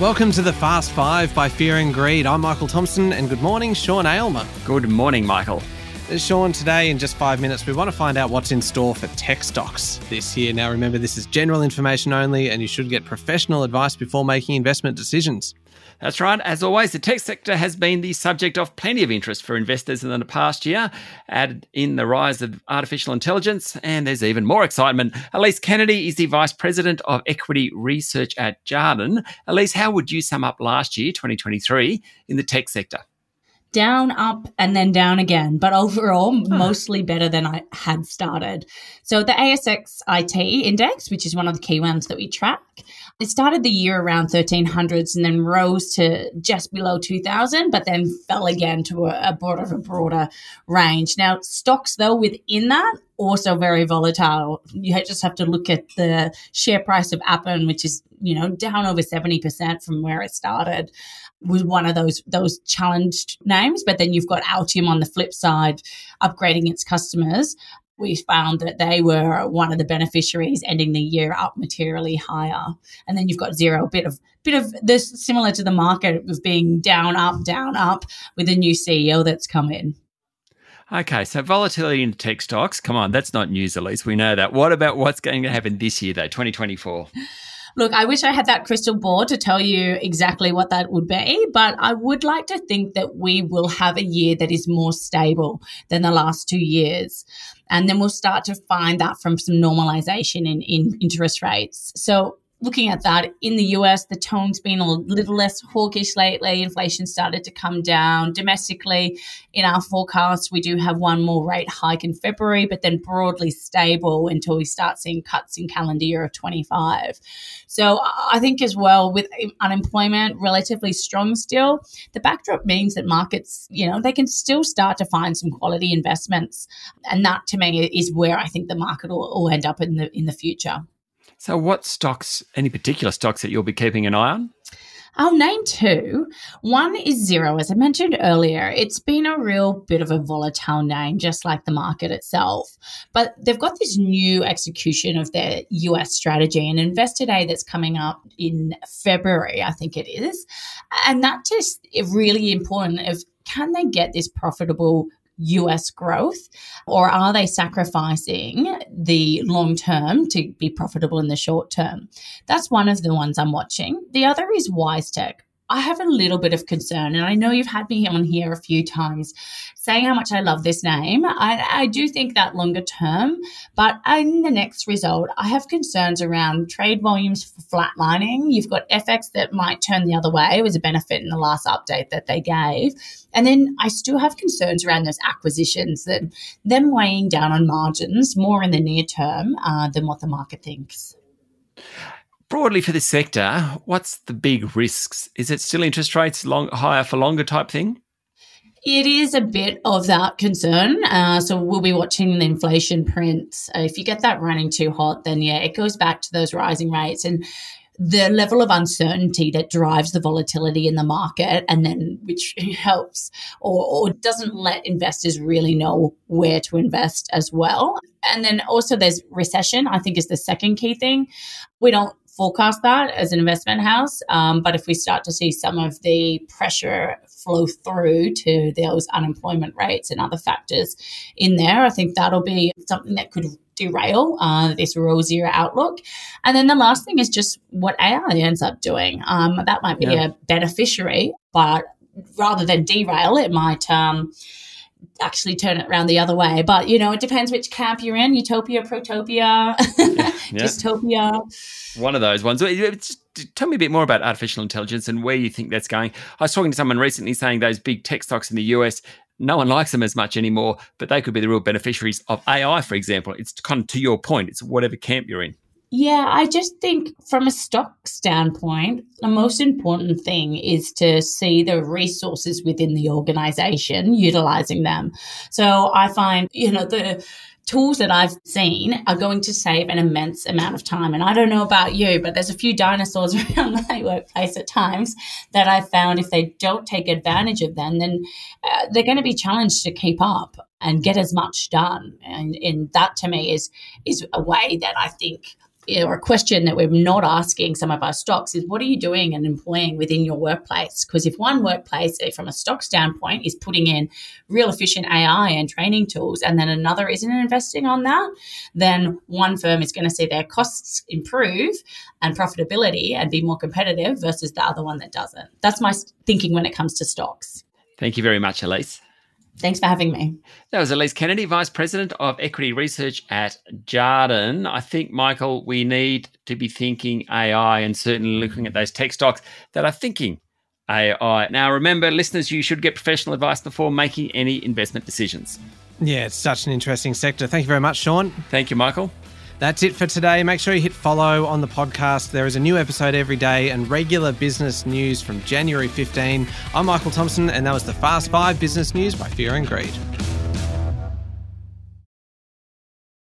Welcome to the Fast Five by Fear and Greed. I'm Michael Thompson, and good morning, Sean Aylmer. Good morning, Michael. Sean, today in just five minutes, we want to find out what's in store for tech stocks this year. Now, remember, this is general information only, and you should get professional advice before making investment decisions. That's right. As always, the tech sector has been the subject of plenty of interest for investors in the past year. Added in the rise of artificial intelligence, and there's even more excitement. Elise Kennedy is the Vice President of Equity Research at Jarden. Elise, how would you sum up last year, 2023, in the tech sector? Down, up, and then down again, but overall, mostly better than I had started. So the ASX IT index, which is one of the key ones that we track, it started the year around 1300s and then rose to just below 2000, but then fell again to a, a broader, a broader range. Now, stocks, though, within that, also very volatile. You just have to look at the share price of Appen, which is, you know, down over 70% from where it started, was one of those those challenged names. But then you've got Altium on the flip side, upgrading its customers we found that they were one of the beneficiaries ending the year up materially higher. And then you've got Xero, a bit of bit of this similar to the market of being down, up, down, up with a new CEO that's come in. Okay, so volatility in tech stocks. Come on, that's not news, Elise we know that. What about what's going to happen this year, though, 2024? Look, I wish I had that crystal ball to tell you exactly what that would be, but I would like to think that we will have a year that is more stable than the last two years. And then we'll start to find that from some normalization in, in interest rates. So looking at that in the US, the tone's been a little less hawkish lately. Inflation started to come down domestically. In our forecast, we do have one more rate hike in February, but then broadly stable until we start seeing cuts in calendar year of 25. So I think as well with unemployment relatively strong still, the backdrop means that markets, you know, they can still start to find some quality investments. And that to me is where I think the market will, will end up in the in the future. So, what stocks, any particular stocks that you'll be keeping an eye on? I'll name two. One is Xero, As I mentioned earlier, it's been a real bit of a volatile name, just like the market itself. But they've got this new execution of their US strategy, and investor day that's coming up in February, I think it is. And that just is really important of can they get this profitable US growth? Or are they sacrificing the long term to be profitable in the short term? That's one of the ones I'm watching. The other is WiseTech. I have a little bit of concern, and I know you've had me on here a few times saying how much I love this name. I, I, do think that longer term, but in the next result, I have concerns around trade volumes flatlining. You've got FX that might turn the other way. It was a benefit in the last update that they gave. And then I still have concerns around those acquisitions that them weighing down on margins more in the near term uh, than what the market thinks broadly for this sector, what's the big risks? Is it still interest rates long, higher for longer type thing? It is a bit of that concern. Uh, so we'll be watching the inflation prints. Uh, if you get that running too hot, then yeah, it goes back to those rising rates and the level of uncertainty that drives the volatility in the market and then which helps or, or doesn't let investors really know where to invest as well. And then also there's recession, I think is the second key thing. We don't forecast that as an investment house. Um, but if we start to see some of the pressure flow through to those unemployment rates and other factors in there, I think that'll be something that could derail uh, this rosier outlook. And then the last thing is just what AI ends up doing. Um, that might be yeah. a beneficiary, but rather than derail, it might. Um, actually turn it around the other way. But you know, it depends which camp you're in: utopia, protopia, yeah, yeah. dystopia. One of those ones. Just Tell me a bit more about artificial intelligence and where you think that's going. I was talking to someone recently saying those big tech stocks in the US. No one likes them as much anymore, but they could be the real beneficiaries of AI, for example. It's kind of to your point, it's whatever camp you're in. Yeah, I just think from a stock standpoint, the most important thing is to see the resources within the organization, utilizing them. So I find, you know, the tools that I've seen are going to save an immense amount of time. And I don't know about you, but there's a few dinosaurs around my workplace at times that I've found if they don't take advantage of them, then uh, they're going to be challenged to keep up and get as much done. And, and that to me is is a way that I think or a question that we're not asking some of our stocks is what are you doing and employing within your workplace? Because if one workplace, from a stock standpoint, is putting in real efficient AI and training tools, and then another isn't investing on that, then one firm is going to see their costs improve and profitability and be more competitive versus the other one that doesn't. That's my thinking when it comes to stocks. Thank you very much, Elise. Thanks for having me. That was Elise Kennedy, Vice President of Equity Research at Jarden. I think, Michael, we need to be thinking AI and certainly looking at those tech stocks that are thinking AI. Now, remember, listeners, you should get professional advice before making any investment decisions. Yeah, it's such an interesting sector. Thank you very much, Sean. Thank you, Michael. That's it for today. Make sure you hit follow on the podcast. There is a new episode every day and regular business news from January 15. I'm Michael Thompson, and that was the Fast Five Business News by Fear and Greed.